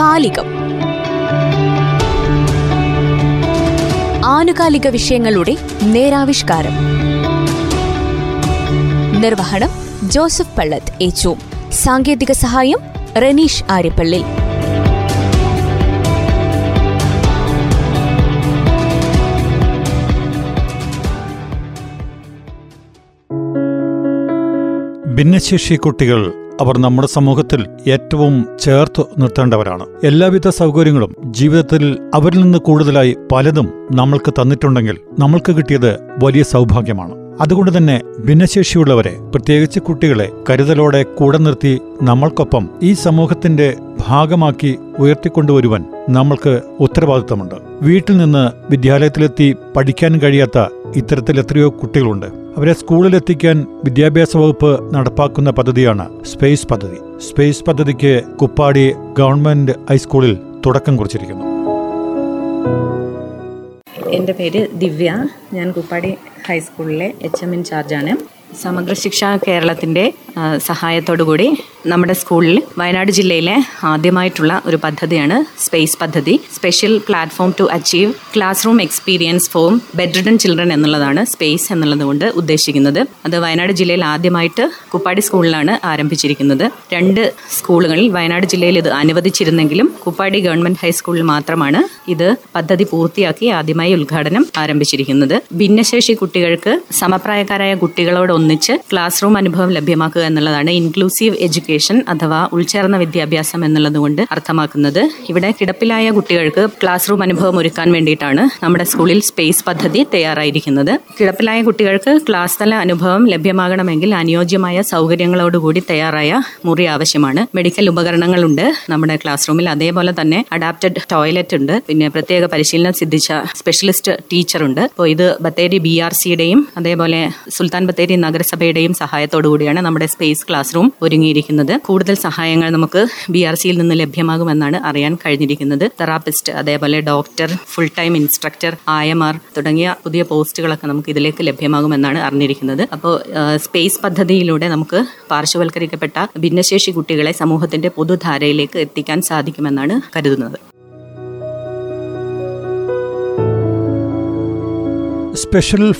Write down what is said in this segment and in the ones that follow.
കാലികം. ആനുകാലിക വിഷയങ്ങളുടെ നേരാവിഷ്കാരം. നിർവഹണം ജോസഫ് പള്ളത്ത് ഏച്ചു സാങ്കേതിക സഹായം റനീഷ് ആര്യപ്പള്ളി. ഭിന്നശേഷി കുട്ടികൾ അവർ നമ്മുടെ സമൂഹത്തിൽ ഏറ്റവും ചേർത്ത് നിർത്തേണ്ടവരാണ്. എല്ലാവിധ സൗകര്യങ്ങളും ജീവിതത്തിൽ അവരിൽ നിന്ന് കൂടുതലായി പലതും നമ്മൾക്ക് തന്നിട്ടുണ്ടെങ്കിൽ നമ്മൾക്ക് കിട്ടിയത് വലിയ സൗഭാഗ്യമാണ്. അതുകൊണ്ട് തന്നെ ഭിന്നശേഷിയുള്ളവരെ പ്രത്യേകിച്ച് കുട്ടികളെ കരുതലോടെ കൂടെ നിർത്തി നമ്മൾക്കൊപ്പം ഈ സമൂഹത്തിന്റെ ഭാഗമാക്കി ഉയർത്തിക്കൊണ്ടുവരുവാൻ നമ്മൾക്ക് ഉത്തരവാദിത്തമുണ്ട്. വീട്ടിൽ നിന്ന് വിദ്യാലയത്തിലെത്തി പഠിക്കാൻ കഴിയാത്ത ഇത്തരത്തിൽ എത്രയോ കുട്ടികളുണ്ട്. അവരെ സ്കൂളിലെത്തിക്കാൻ വിദ്യാഭ്യാസ വകുപ്പ് നടപ്പാക്കുന്ന പദ്ധതിയാണ് സ്പേസ് പദ്ധതി. സ്പേസ് പദ്ധതിക്ക് കുപ്പാടി ഗവൺമെന്റ് ഹൈസ്കൂളിൽ തുടക്കം കുറിച്ചിരിക്കുന്നു. എന്റെ പേര് ദിവ്യ. ഞാൻ കുപ്പാടി ഹൈസ്കൂളിലെ എച്ച് എം ഇൻചാർജാണ് സമഗ്ര ശിക്ഷ കേരളത്തിന്റെ സഹായത്തോടുകൂടി നമ്മുടെ സ്കൂളിൽ വയനാട് ജില്ലയിലെ ആദ്യമായിട്ടുള്ള ഒരു പദ്ധതിയാണ് സ്പേസ് പദ്ധതി. Special platform to achieve classroom experience from bedridden children എന്നുള്ളതാണ് സ്പേസ് എന്നുള്ളതുകൊണ്ട് ഉദ്ദേശിക്കുന്നത്. അത് വയനാട് ജില്ലയിൽ ആദ്യമായിട്ട് കുപ്പാടി സ്കൂളിലാണ് ആരംഭിച്ചിരിക്കുന്നത്. രണ്ട് സ്കൂളുകളിൽ വയനാട് ജില്ലയിൽ ഇത് അനുവദിച്ചിരുന്നെങ്കിലും കുപ്പാടി ഗവൺമെന്റ് ഹൈസ്കൂളിൽ മാത്രമാണ് ഇത് പദ്ധതി പൂർത്തിയാക്കി ആദ്യമായി ഉദ്ഘാടനം ആരംഭിച്ചിരിക്കുന്നത്. ഭിന്നശേഷി കുട്ടികൾക്ക് സമപ്രായക്കാരായ കുട്ടികളോടൊന്നിച്ച് ക്ലാസ് റൂം അനുഭവം ലഭ്യമാക്കുക എന്നുള്ളതാണ് ഇൻക്ലൂസീവ് എഡ്യൂക്കേഷൻ അഥവാ ഉൾച്ചേർന്ന വിദ്യാഭ്യാസം എന്നുള്ളതുകൊണ്ട് അർത്ഥമാക്കുന്നത്. ഇവിടെ കിടപ്പിലായ കുട്ടികൾക്ക് ക്ലാസ് റൂം അനുഭവം ഒരുക്കാൻ വേണ്ടിയിട്ടാണ് നമ്മുടെ സ്കൂളിൽ സ്പേസ് പദ്ധതി തയ്യാറായിരിക്കുന്നത്. കിടപ്പിലായ കുട്ടികൾക്ക് ക്ലാസ് തല അനുഭവം ലഭ്യമാകണമെങ്കിൽ അനുയോജ്യമായ സൗകര്യങ്ങളോടുകൂടി തയ്യാറായ മുറി ആവശ്യമാണ്. മെഡിക്കൽ ഉപകരണങ്ങളുണ്ട് നമ്മുടെ ക്ലാസ് റൂമിൽ അതേപോലെ തന്നെ അഡാപ്റ്റഡ് ടോയ്ലറ്റ് ഉണ്ട്. പിന്നെ പ്രത്യേക പരിശീലനം സിദ്ധിച്ച സ്പെഷ്യലിസ്റ്റ് ടീച്ചറുണ്ട് അപ്പോൾ ഇത് ബത്തേരി ബി ആർ സിയുടെയും അതേപോലെ സുൽത്താൻ ബത്തേരി നഗരസഭയുടെയും സഹായത്തോടു കൂടിയാണ് നമ്മുടെ സ്പേസ് ക്ലാസ് റൂം ഒരുങ്ങിയിരിക്കുന്നത്. കൂടുതൽ സഹായങ്ങൾ നമുക്ക് ബി ആർ സിയിൽ നിന്ന് ലഭ്യമാകുമെന്നാണ് അറിയാൻ കഴിഞ്ഞിരിക്കുന്നത്. തെറാപ്പിസ്റ്റ് അതേപോലെ ഡോക്ടർ ഫുൾ ടൈം ഇൻസ്ട്രക്ടർ ആയമാർ തുടങ്ങിയ പുതിയ പോസ്റ്റുകളൊക്കെ നമുക്ക് ഇതിലേക്ക് ലഭ്യമാകുമെന്നാണ് അറിഞ്ഞിരിക്കുന്നത്. അപ്പോൾ സ്പേസ് പദ്ധതിയിലൂടെ നമുക്ക് പാർശ്വവൽക്കരിക്കപ്പെട്ട ഭിന്നശേഷി കുട്ടികളെ സമൂഹത്തിന്റെ പൊതുധാരയിലേക്ക് എത്തിക്കാൻ സാധിക്കുമെന്നാണ് കരുതുന്നത്.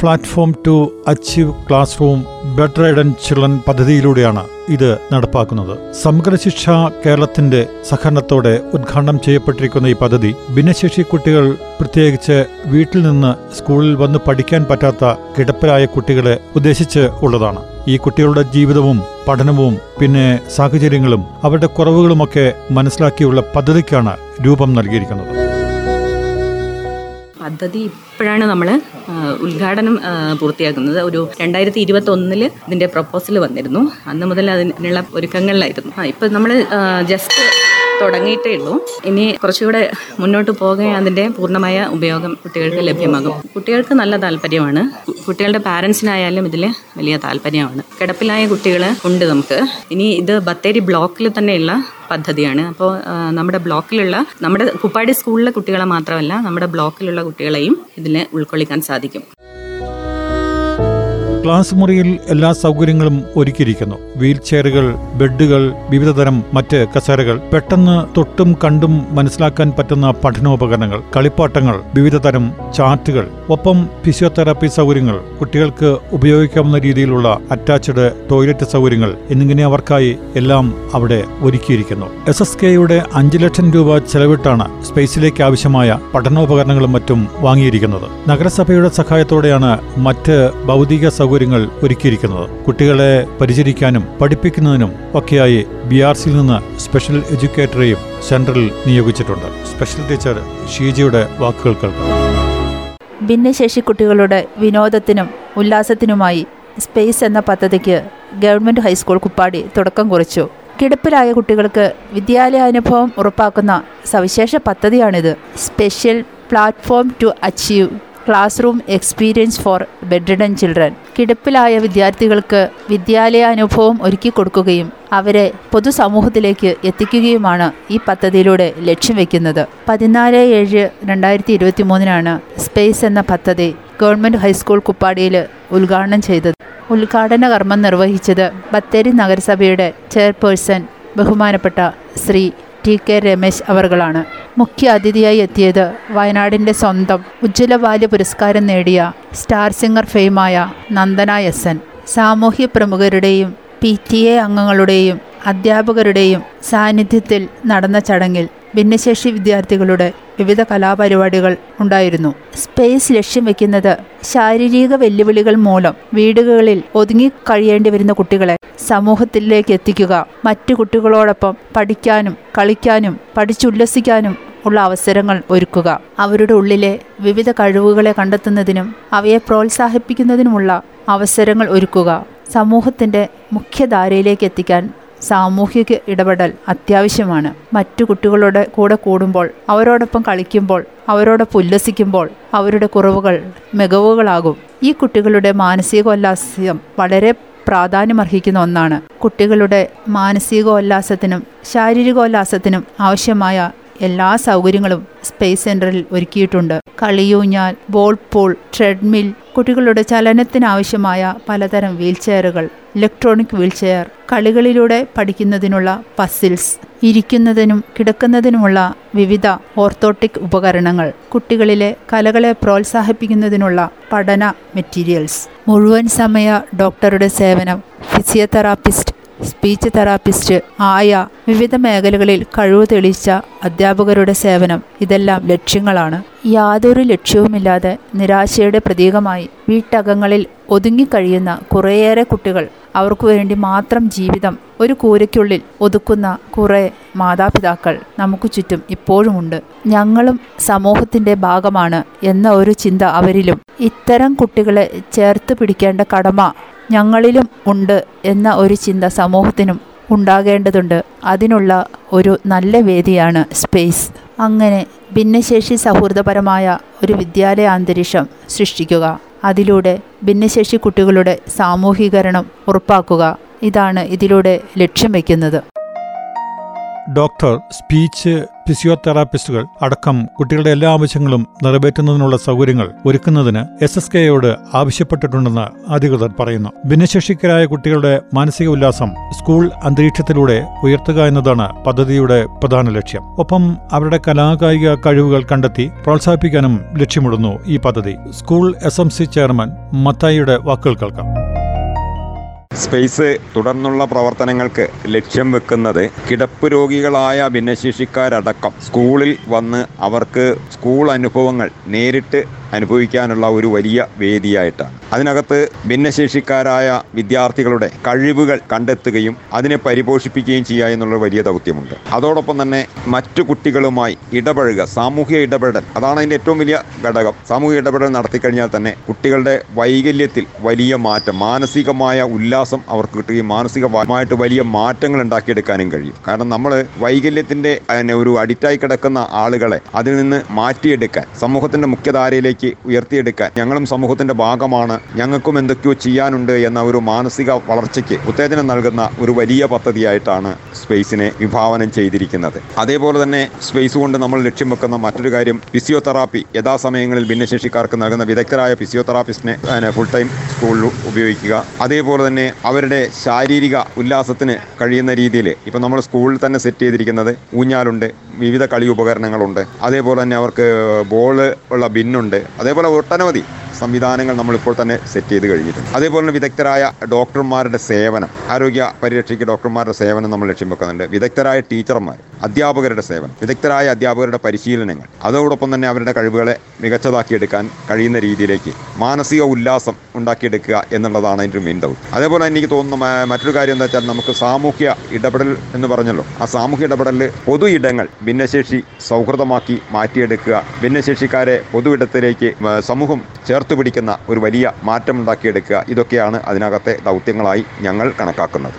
Platform to achieve classroom bedridden children പദ്ധതിയിലൂടെയാണ് ഇത് നടപ്പാക്കുന്നത്. സമഗ്ര ശിക്ഷ കേരളത്തിന്റെ സഹകരണത്തോടെ ഉദ്ഘാടനം ചെയ്യപ്പെട്ടിരിക്കുന്ന ഈ പദ്ധതി ഭിന്നശേഷി കുട്ടികൾ പ്രത്യേകിച്ച് വീട്ടിൽ നിന്ന് സ്കൂളിൽ വന്ന് പഠിക്കാൻ പറ്റാത്ത കിടപ്പിലായ കുട്ടികളെ ഉദ്ദേശിച്ച് ഉള്ളതാണ്. ഈ കുട്ടികളുടെ ജീവിതവും പഠനവും പിന്നെ സാഹചര്യങ്ങളും അവരുടെ കുറവുകളുമൊക്കെ മനസ്സിലാക്കിയുള്ള പദ്ധതിക്കാണ് രൂപം നൽകിയിരിക്കുന്നത്. പദ്ധതി ഇപ്പോഴാണ് നമ്മൾ ഉദ്ഘാടനം പൂർത്തിയാക്കുന്നത്. ഒരു രണ്ടായിരത്തി ഇരുപത്തി ഒന്നിൽ ഇതിന്റെ പ്രപ്പോസൽ വന്നിരുന്നു. അന്ന് മുതൽ അതിനുള്ള ഒരുക്കങ്ങളിലായിരുന്നു. ആ ഇപ്പം നമ്മൾ ജസ്റ്റ് തുടങ്ങിയിട്ടേ ഉള്ളൂ. ഇനി കുറച്ചുകൂടെ മുന്നോട്ട് പോകെ അതിന്റെ പൂർണമായ ഉപയോഗം കുട്ടികൾക്ക് ലഭ്യമാകും. കുട്ടികൾക്ക് നല്ല താല്പര്യമാണ്. കുട്ടികളുടെ പാരൻസിനായാലും ഇതിൽ വലിയ താല്പര്യമാണ്. കിടപ്പിലായ കുട്ടികൾ ഉണ്ട് നമുക്ക്. ഇനി ഇത് ബത്തേരി ബ്ലോക്കിൽ തന്നെയുള്ള പദ്ധതിയാണ്. അപ്പോൾ നമ്മുടെ ബ്ലോക്കിലുള്ള നമ്മുടെ കുപ്പാടി സ്കൂളിലെ കുട്ടികളെ മാത്രമല്ല നമ്മുടെ ബ്ലോക്കിലുള്ള കുട്ടികളെയും ഇതിൽ ഉൾക്കൊള്ളിക്കാൻ സാധിക്കും. ക്ലാസ് മുറിയിൽ എല്ലാ സൗകര്യങ്ങളും ഒരുക്കിയിരിക്കുന്നു. വീൽ ചെയറുകൾ ബെഡുകൾ വിവിധതരം മറ്റ് കസേരകൾ പെട്ടെന്ന് തൊട്ടും കണ്ടും മനസ്സിലാക്കാൻ പറ്റുന്ന പഠനോപകരണങ്ങൾ കളിപ്പാട്ടങ്ങൾ വിവിധതരം ചാർട്ടുകൾ ഒപ്പം ഫിസിയോതെറാപ്പി സൗകര്യങ്ങൾ കുട്ടികൾക്ക് ഉപയോഗിക്കാവുന്ന രീതിയിലുള്ള അറ്റാച്ച്ഡ് ടോയ്ലറ്റ് സൗകര്യങ്ങൾ എന്നിങ്ങനെ അവർക്കായി എല്ലാം അവിടെ ഒരുക്കിയിരിക്കുന്നു. എസ് എസ് കെയുടെ അഞ്ചു ലക്ഷം രൂപ ചെലവിട്ടാണ് സ്പേസിലേക്ക് ആവശ്യമായ പഠനോപകരണങ്ങളും മറ്റും വാങ്ങിയിരിക്കുന്നത്. നഗരസഭയുടെ സഹായത്തോടെയാണ് മറ്റ് ഭൗതിക സൗകര്യങ്ങൾ ഒരുക്കിയിരിക്കുന്നത്. കുട്ടികളെ പരിചരിക്കാനും പഠിപ്പിക്കുന്നതിനും ഒക്കെയായി ബി ആർ സിയിൽ നിന്ന് സ്പെഷ്യൽ എഡ്യൂക്കേറ്ററെയും സെൻട്രൽ നിയോഗിച്ചിട്ടുണ്ട്. സ്പെഷ്യൽ ടീച്ചർ ഷീജയുടെ വാക്കുകൾ കേൾക്കാം. ഭിന്നശേഷി കുട്ടികളുടെ വിനോദത്തിനും ഉല്ലാസത്തിനുമായി സ്പേസ് എന്ന പദ്ധതിക്ക് ഗവൺമെന്റ് ഹൈസ്കൂൾ കുപ്പാടി തുടക്കം കുറിച്ചു. കിടപ്പിലായ കുട്ടികൾക്ക് വിദ്യാലയാനുഭവം ഉറപ്പാക്കുന്ന സവിശേഷ പദ്ധതിയാണിത്. Special platform to achieve classroom experience for bedridden children. കിടപ്പിലായ വിദ്യാർത്ഥികൾക്ക് വിദ്യാലയ അനുഭവം ഒരുക്കി കൊടുക്കുകയും അവരെ പൊതുസമൂഹത്തിലേക്ക് എത്തിക്കുകയുമാണ് ഈ പദ്ധതിയിലൂടെ ലക്ഷ്യം വെക്കുന്നത്. പതിനാല് ഏഴ് രണ്ടായിരത്തി ഇരുപത്തി മൂന്നിനാണ് സ്പേസ് എന്ന പദ്ധതി ഗവൺമെന്റ് ഹൈസ്കൂൾ കുപ്പാടിയിൽ ഉദ്ഘാടനം ചെയ്തത്. ഉദ്ഘാടന കർമ്മം നിർവഹിച്ചത് ബത്തേരി നഗരസഭയുടെ ചെയർപേഴ്സൺ ബഹുമാനപ്പെട്ട ശ്രീ ടി കെ രമേശ് അവർകളാണ് മുഖ്യ അതിഥിയായി എത്തിയത്. വയനാടിന്റെ സ്വന്തം ഉജ്ജ്വല ബാല്യ പുരസ്കാരം നേടിയ സ്റ്റാർ സിംഗർ ഫെയിമായ നന്ദന എസ് എൻ. സാമൂഹ്യ പ്രമുഖരുടെയും പി ടി എ അംഗങ്ങളുടെയും അധ്യാപകരുടെയും സാന്നിധ്യത്തിൽ നടന്ന ചടങ്ങിൽ ഭിന്നശേഷി വിദ്യാർത്ഥികളുടെ വിവിധ കലാപരിപാടികൾ ഉണ്ടായിരുന്നു. സ്പേസ് ലക്ഷ്യം വെക്കുന്നത് ശാരീരിക വെല്ലുവിളികൾ മൂലം വീടുകളിൽ ഒതുങ്ങി കഴിയേണ്ടി വരുന്ന കുട്ടികളെ സമൂഹത്തിലേക്ക് എത്തിക്കുക മറ്റു കുട്ടികളോടൊപ്പം പഠിക്കാനും കളിക്കാനും പഠിച്ചുല്ലസിക്കാനും ഉള്ള അവസരങ്ങൾ ഒരുക്കുക. അവരുടെ ഉള്ളിലെ വിവിധ കഴിവുകളെ കണ്ടെത്തുന്നതിനും അവയെ പ്രോത്സാഹിപ്പിക്കുന്നതിനുമുള്ള അവസരങ്ങൾ ഒരുക്കുക. സമൂഹത്തിന്റെ മുഖ്യധാരയിലേക്ക് എത്തിക്കാൻ സാമൂഹിക ഇടപെടൽ അത്യാവശ്യമാണ്. മറ്റു കുട്ടികളുടെ കൂടെ കൂടുമ്പോൾ അവരോടൊപ്പം കളിക്കുമ്പോൾ അവരോടൊപ്പം ഉല്ലസിക്കുമ്പോൾ അവരുടെ കുറവുകൾ മികവുകളാകും. ഈ കുട്ടികളുടെ മാനസികോല്ലാസ്യം വളരെ പ്രാധാന്യമർഹിക്കുന്ന ഒന്നാണ്. കുട്ടികളുടെ മാനസികോല്ലാസത്തിനും ശാരീരികോല്ലാസത്തിനും ആവശ്യമായ എല്ലാ സൗകര്യങ്ങളും സ്പേസ് സെന്ററിൽ ഒരുക്കിയിട്ടുണ്ട്. കളിയൂഞ്ഞാൽ ബോൾ പൂൾ ട്രെഡ്മിൽ കുട്ടികളുടെ ചലനത്തിനാവശ്യമായ പലതരം വീൽചെയറുകൾ ഇലക്ട്രോണിക് വീൽചെയർ കളികളിലൂടെ പഠിക്കുന്നതിനുള്ള പസിൽസ് ഇരിക്കുന്നതിനും കിടക്കുന്നതിനുമുള്ള വിവിധ ഓർത്തോട്ടിക് ഉപകരണങ്ങൾ കുട്ടികളിലെ കലകളെ പ്രോത്സാഹിപ്പിക്കുന്നതിനുള്ള പഠന മെറ്റീരിയൽസ്. മുഴുവൻ സമയ ഡോക്ടറുടെ സേവനം ഫിസിയോതെറാപ്പിസ്റ്റ് സ്പീച്ച് തെറാപ്പിസ്റ്റ് ആയ വിവിധ മേഖലകളിൽ കഴിവ് തെളിയിച്ച അധ്യാപകരുടെ സേവനം ഇതെല്ലാം ലക്ഷ്യങ്ങളാണ്. യാതൊരു ലക്ഷ്യവുമില്ലാതെ നിരാശയുടെ പ്രതീകമായി വീട്ടകങ്ങളിൽ ഒതുങ്ങിക്കഴിയുന്ന കുറേയേറെ കുട്ടികൾ അവർക്കു വേണ്ടി മാത്രം ജീവിതം ഒരു കൂരയ്ക്കുള്ളിൽ ഒതുക്കുന്ന കുറേ മാതാപിതാക്കൾ നമുക്ക് ചുറ്റും ഇപ്പോഴുമുണ്ട്. ഞങ്ങളും സമൂഹത്തിന്റെ ഭാഗമാണ് എന്ന ഒരു ചിന്ത അവരിലും. ഇത്തരം കുട്ടികളെ ചേർത്ത് പിടിക്കേണ്ട കടമ ഞങ്ങളിലും ഉണ്ട് എന്ന ഒരു ചിന്ത സമൂഹത്തിനും ഉണ്ടാകേണ്ടതുണ്ട്. അതിനുള്ള ഒരു നല്ല വേദിയാണ് സ്പേസ്. അങ്ങനെ ഭിന്നശേഷി സൗഹൃദപരമായ ഒരു വിദ്യാലയ അന്തരീക്ഷം സൃഷ്ടിക്കുക. അതിലൂടെ ഭിന്നശേഷി കുട്ടികളുടെ സാമൂഹീകരണം ഉറപ്പാക്കുക. ഇതാണ് ഇതിലൂടെ ലക്ഷ്യം വയ്ക്കുന്നത്. ഡോക്ടർ സ്പീച്ച് ഫിസിയോതെറാപ്പിസ്റ്റുകൾ അടക്കം കുട്ടികളുടെ എല്ലാ ആവശ്യങ്ങളും നിറവേറ്റുന്നതിനുള്ള സൗകര്യങ്ങൾ ഒരുക്കുന്നതിന് എസ് എസ് കെയോട് ആവശ്യപ്പെട്ടിട്ടുണ്ടെന്ന് അധികൃതർ പറയുന്നു. ഭിന്നശേഷിക്കരായ കുട്ടികളുടെ മാനസിക ഉല്ലാസം സ്കൂൾ അന്തരീക്ഷത്തിലൂടെ ഉയർത്തുക എന്നതാണ് പദ്ധതിയുടെ പ്രധാന ലക്ഷ്യം. ഒപ്പം അവരുടെ കലാകായിക കഴിവുകൾ കണ്ടെത്തി പ്രോത്സാഹിപ്പിക്കാനും ലക്ഷ്യമിടുന്നു ഈ പദ്ധതി. സ്കൂൾ എസ് ചെയർമാൻ മത്തായിയുടെ വാക്കുകൾ കേൾക്കാം. സ്പേസ് തുടർന്നുള്ള പ്രവർത്തനങ്ങൾക്ക് ലക്ഷ്യം വെക്കുന്നത് കിടപ്പ് രോഗികളായ ഭിന്നശേഷിക്കാരടക്കം. സ്കൂളിൽ വന്ന് അവർക്ക് സ്കൂൾ അനുഭവങ്ങൾ നേരിട്ട് അനുഭവിക്കാനുള്ള ഒരു വലിയ വേദിയായിട്ടാണ്. അതിനകത്ത് ഭിന്നശേഷിക്കാരായ വിദ്യാർത്ഥികളുടെ കഴിവുകൾ കണ്ടെത്തുകയും അതിനെ പരിപോഷിപ്പിക്കുകയും ചെയ്യുക എന്നുള്ള വലിയ ദൗത്യമുണ്ട്. അതോടൊപ്പം തന്നെ മറ്റു കുട്ടികളുമായി ഇടപഴകുക സാമൂഹിക ഇടപെടൽ അതാണ് അതിന്റെ ഏറ്റവും വലിയ ഘടകം. സാമൂഹിക ഇടപെടൽ നടത്തിക്കഴിഞ്ഞാൽ തന്നെ കുട്ടികളുടെ വൈകല്യത്തിൽ വലിയ മാറ്റം മാനസികമായ ഉല്ലാസം അവർക്ക് കിട്ടുകയും മാനസികമായിട്ട് വലിയ മാറ്റങ്ങൾ ഉണ്ടാക്കിയെടുക്കാനും കഴിയും. കാരണം നമ്മൾ വൈകല്യത്തിന്റെ ഒരു അഡിക്റ്റായി കിടക്കുന്ന ആളുകളെ അതിൽ നിന്ന് മാറ്റിയെടുക്കാൻ സമൂഹത്തിന്റെ മുഖ്യധാരയിലേക്ക് ഉയർത്തിയെടുക്കാൻ. ഞങ്ങളും സമൂഹത്തിന്റെ ഭാഗമാണ്. ഞങ്ങൾക്കും എന്തൊക്കെയോ ചെയ്യാനുണ്ട് എന്ന ഒരു മാനസിക വളർച്ചയ്ക്ക് ഉത്തേജനം നൽകുന്ന ഒരു വലിയ പദ്ധതിയായിട്ടാണ് സ്പേസിനെ വിഭാവനം ചെയ്തിരിക്കുന്നത്. അതേപോലെ തന്നെ സ്പേസ് കൊണ്ട് നമ്മൾ ലക്ഷ്യം വെക്കുന്ന മറ്റൊരു കാര്യം ഫിസിയോതെറാപ്പി. യഥാസമയങ്ങളിൽ ഭിന്നശേഷിക്കാർക്ക് നൽകുന്ന വിദഗ്ധരായ ഫിസിയോതെറാപ്പിസ്റ്റിനെ ഫുൾ ടൈം സ്കൂളിൽ ഉപയോഗിക്കുക. അതേപോലെ തന്നെ അവരുടെ ശാരീരിക ഉല്ലാസത്തിന് കഴിയുന്ന രീതിയിൽ ഇപ്പം നമ്മൾ സ്കൂളിൽ തന്നെ സെറ്റ് ചെയ്തിരിക്കുന്നത് ഊഞ്ഞാലുണ്ട് വിവിധ കളി ഉപകരണങ്ങളുണ്ട്. അതേപോലെ തന്നെ അവർക്ക് ബോൾ ഉള്ള ബിന്നുണ്ട്. അതേപോലെ ഒട്ടനവധി. സംവിധാനങ്ങൾ നമ്മളിപ്പോൾ തന്നെ സെറ്റ് ചെയ്ത് കഴിഞ്ഞിട്ടുണ്ട്. അതേപോലെ തന്നെ വിദഗ്ധരായ ഡോക്ടർമാരുടെ സേവനം ആരോഗ്യ പരിരക്ഷയ്ക്ക് ഡോക്ടർമാരുടെ സേവനം നമ്മൾ ലക്ഷ്യം വെക്കുന്നുണ്ട്. വിദഗ്ധരായ ടീച്ചർമാർ അധ്യാപകരുടെ സേവനം വിദഗ്ധരായ അധ്യാപകരുടെ പരിശീലനങ്ങൾ അതോടൊപ്പം തന്നെ അവരുടെ കഴിവുകളെ മികച്ചതാക്കിയെടുക്കാൻ കഴിയുന്ന രീതിയിലേക്ക് മാനസിക ഉല്ലാസം ഉണ്ടാക്കിയെടുക്കുക എന്നുള്ളതാണ് അതിന്റെ മെയിൻ ദൗത്യം അതേപോലെ എനിക്ക് തോന്നുന്ന മറ്റൊരു കാര്യം എന്താ വെച്ചാൽ നമുക്ക് സാമൂഹ്യ ഇടപെടൽ എന്ന് പറഞ്ഞല്ലോ. ആ സാമൂഹ്യ ഇടപെടലിൽ പൊതു ഇടങ്ങൾ ഭിന്നശേഷി സൗഹൃദമാക്കി മാറ്റിയെടുക്കുക ഭിന്നശേഷിക്കാരെ പൊതു ഇടത്തിലേക്ക് സമൂഹം ചേർത്ത് പിടിക്കുന്ന ഒരു വലിയ മാറ്റം ഉണ്ടാക്കിയെടുക്കുക ഇതൊക്കെയാണ് അതിനകത്തെ ദൗത്യങ്ങളായി ഞങ്ങൾ കണക്കാക്കുന്നത്.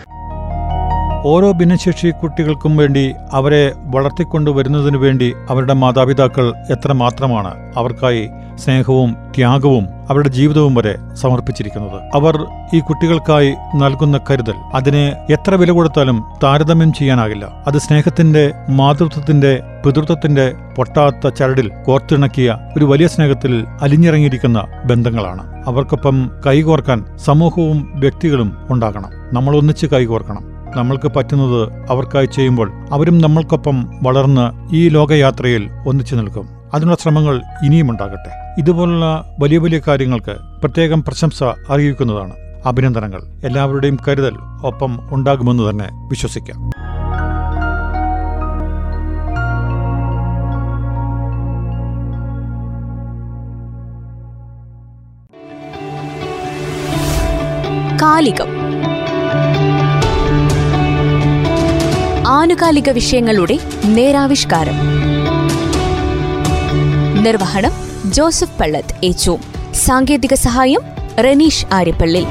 ഓരോ ഭിന്നശേഷി കുട്ടികൾക്കും വേണ്ടി അവരെ വളർത്തിക്കൊണ്ടുവരുന്നതിനു വേണ്ടി അവരുടെ മാതാപിതാക്കൾ എത്രമാത്രമാണ് അവർക്കായി സ്നേഹവും ത്യാഗവും അവരുടെ ജീവിതവും വരെ സമർപ്പിച്ചിരിക്കുന്നത്. അവർ ഈ കുട്ടികൾക്കായി നൽകുന്ന കരുതൽ അതിനെ എത്ര വില കൊടുത്താലും താരതമ്യം ചെയ്യാനാകില്ല. അത് സ്നേഹത്തിന്റെ മാതൃത്വത്തിന്റെ പിതൃത്വത്തിന്റെ പൊട്ടാത്ത ചരടിൽ കോർത്തിണക്കിയ ഒരു വലിയ സ്നേഹത്തിൽ അലിഞ്ഞിറങ്ങിയിരിക്കുന്ന ബന്ധങ്ങളാണ്. അവർക്കൊപ്പം കൈകോർക്കാൻ സമൂഹവും വ്യക്തികളും ഉണ്ടാകണം. നമ്മൾ ഒന്നിച്ച് കൈകോർക്കണം. നമ്മൾക്ക് പറ്റുന്നത് അവർക്കായി ചെയ്യുമ്പോൾ അവരും നമ്മൾക്കൊപ്പം വളർന്ന് ഈ ലോകയാത്രയിൽ ഒന്നിച്ചു നിൽക്കും. അതിനുള്ള ശ്രമങ്ങൾ ഇനിയും ഉണ്ടാകട്ടെ. ഇതുപോലുള്ള വലിയ വലിയ കാര്യങ്ങൾക്ക് പ്രത്യേകം പ്രശംസ അറിയിക്കുന്നതാണ് അഭിനന്ദനങ്ങൾ. എല്ലാവരുടെയും കരുതൽ ഒപ്പം ഉണ്ടാകുമെന്ന് തന്നെ വിശ്വസിക്കാം. കാലികം. ആനുകാലിക വിഷയങ്ങളുടെ നേരാവിഷ്കാരം. നിർവഹണം ജോസഫ് പള്ളത്ത് ഏച്ചു സാങ്കേതിക സഹായം റനീഷ് ആര്യപ്പള്ളി.